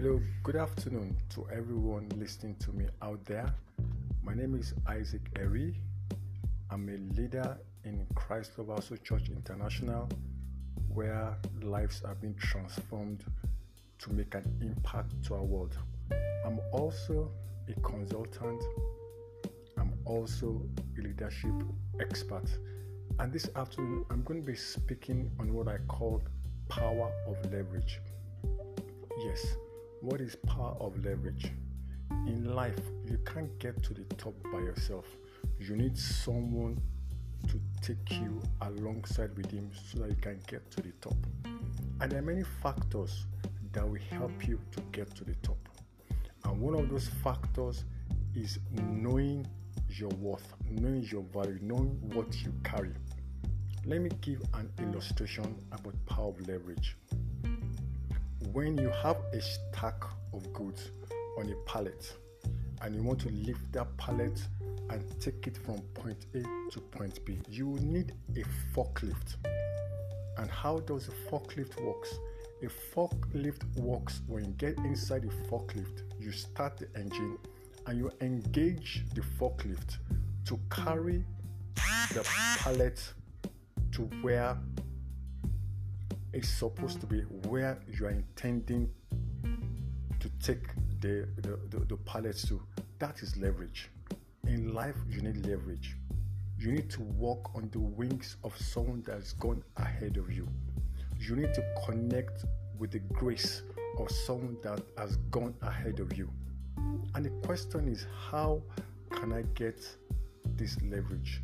Hello, good afternoon to everyone listening to me out there. My name is Isaac Eri. I'm a leader in Christ Love Church International, where lives are being transformed to make an impact to our world. I'm also a consultant. I'm also a leadership expert. And this afternoon, I'm going to be speaking on what I call power of leverage. Yes, what is power of leverage? In life, you can't get to the top by yourself. You need someone to take you alongside with him so that you can get to the top. And there are many factors that will help you to get to the top. And one of those factors is knowing your worth, knowing your value, knowing what you carry. Let me give an illustration about power of leverage. When you have a stack of goods on a pallet and you want to lift that pallet and take it from point A to point B, you will need a forklift. And how does a forklift works? A forklift works when you get inside the forklift, you start the engine and you engage the forklift to carry the pallet to where it's supposed to be, where you are intending to take the, the, the, the pallets to. That is leverage. In life, you need leverage. You need to walk on the wings of someone that's gone ahead of you. You need to connect with the grace of someone that has gone ahead of you. And the question is, how can I get this leverage?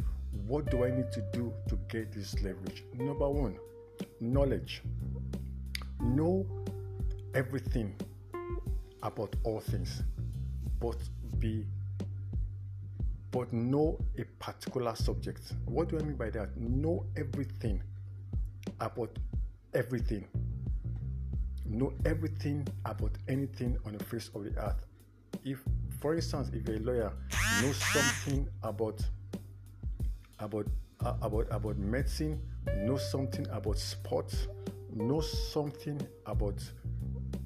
What do I need to do to get this leverage? Number one, knowledge. Know everything about all things, but be but know a particular subject. What do I mean by that? Know everything about everything. Know everything about anything on the face of the earth. If, for instance, if a lawyer, know something about about about about medicine, know something about sports, know something about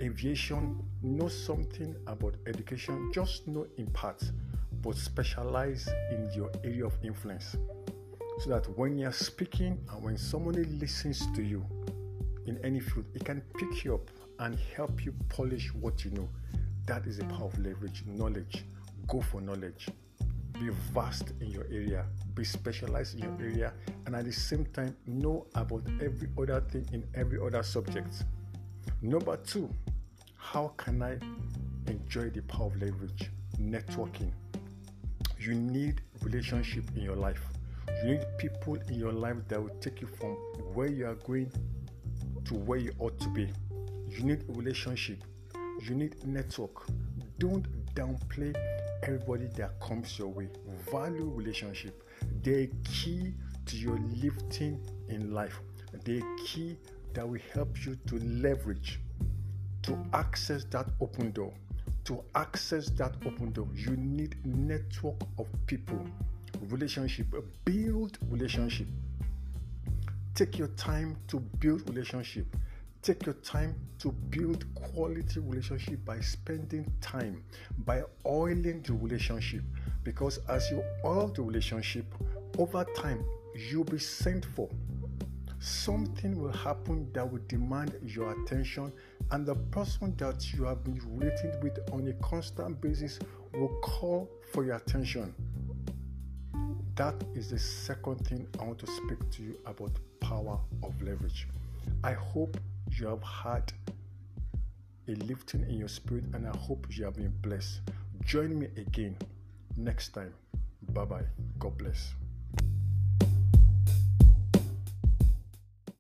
aviation, know something about education. Just know in part, but specialize in your area of influence, so that when you're speaking and when somebody listens to you in any field, it can pick you up and help you polish what you know. That is a power of leverage, knowledge. Go for knowledge be vast in your area, be specialized in your mm. area, and at the same time know about every other thing in every other subject. Number two, how can I enjoy the power of leverage? Networking. You need relationship in your life. You need people in your life that will take you from where you are going to where you ought to be. You need relationship. You need network. Don't downplay everybody that comes your way. Value relationship. They're key to your lifting in life. They're key that will help you to leverage, to access that open door. To access that open door, you need network of people, relationship, build relationship. Take your time to build relationship Take your time to build quality relationship by spending time, by oiling the relationship. Because as you oil the relationship, over time you'll be sent for. Something will happen that will demand your attention, and the person that you have been relating with on a constant basis will call for your attention. That is the second thing I want to speak to you about power of leverage. I hope you have had a lifting in your spirit, and I hope you have been blessed. Join me again next time. Bye bye. God bless.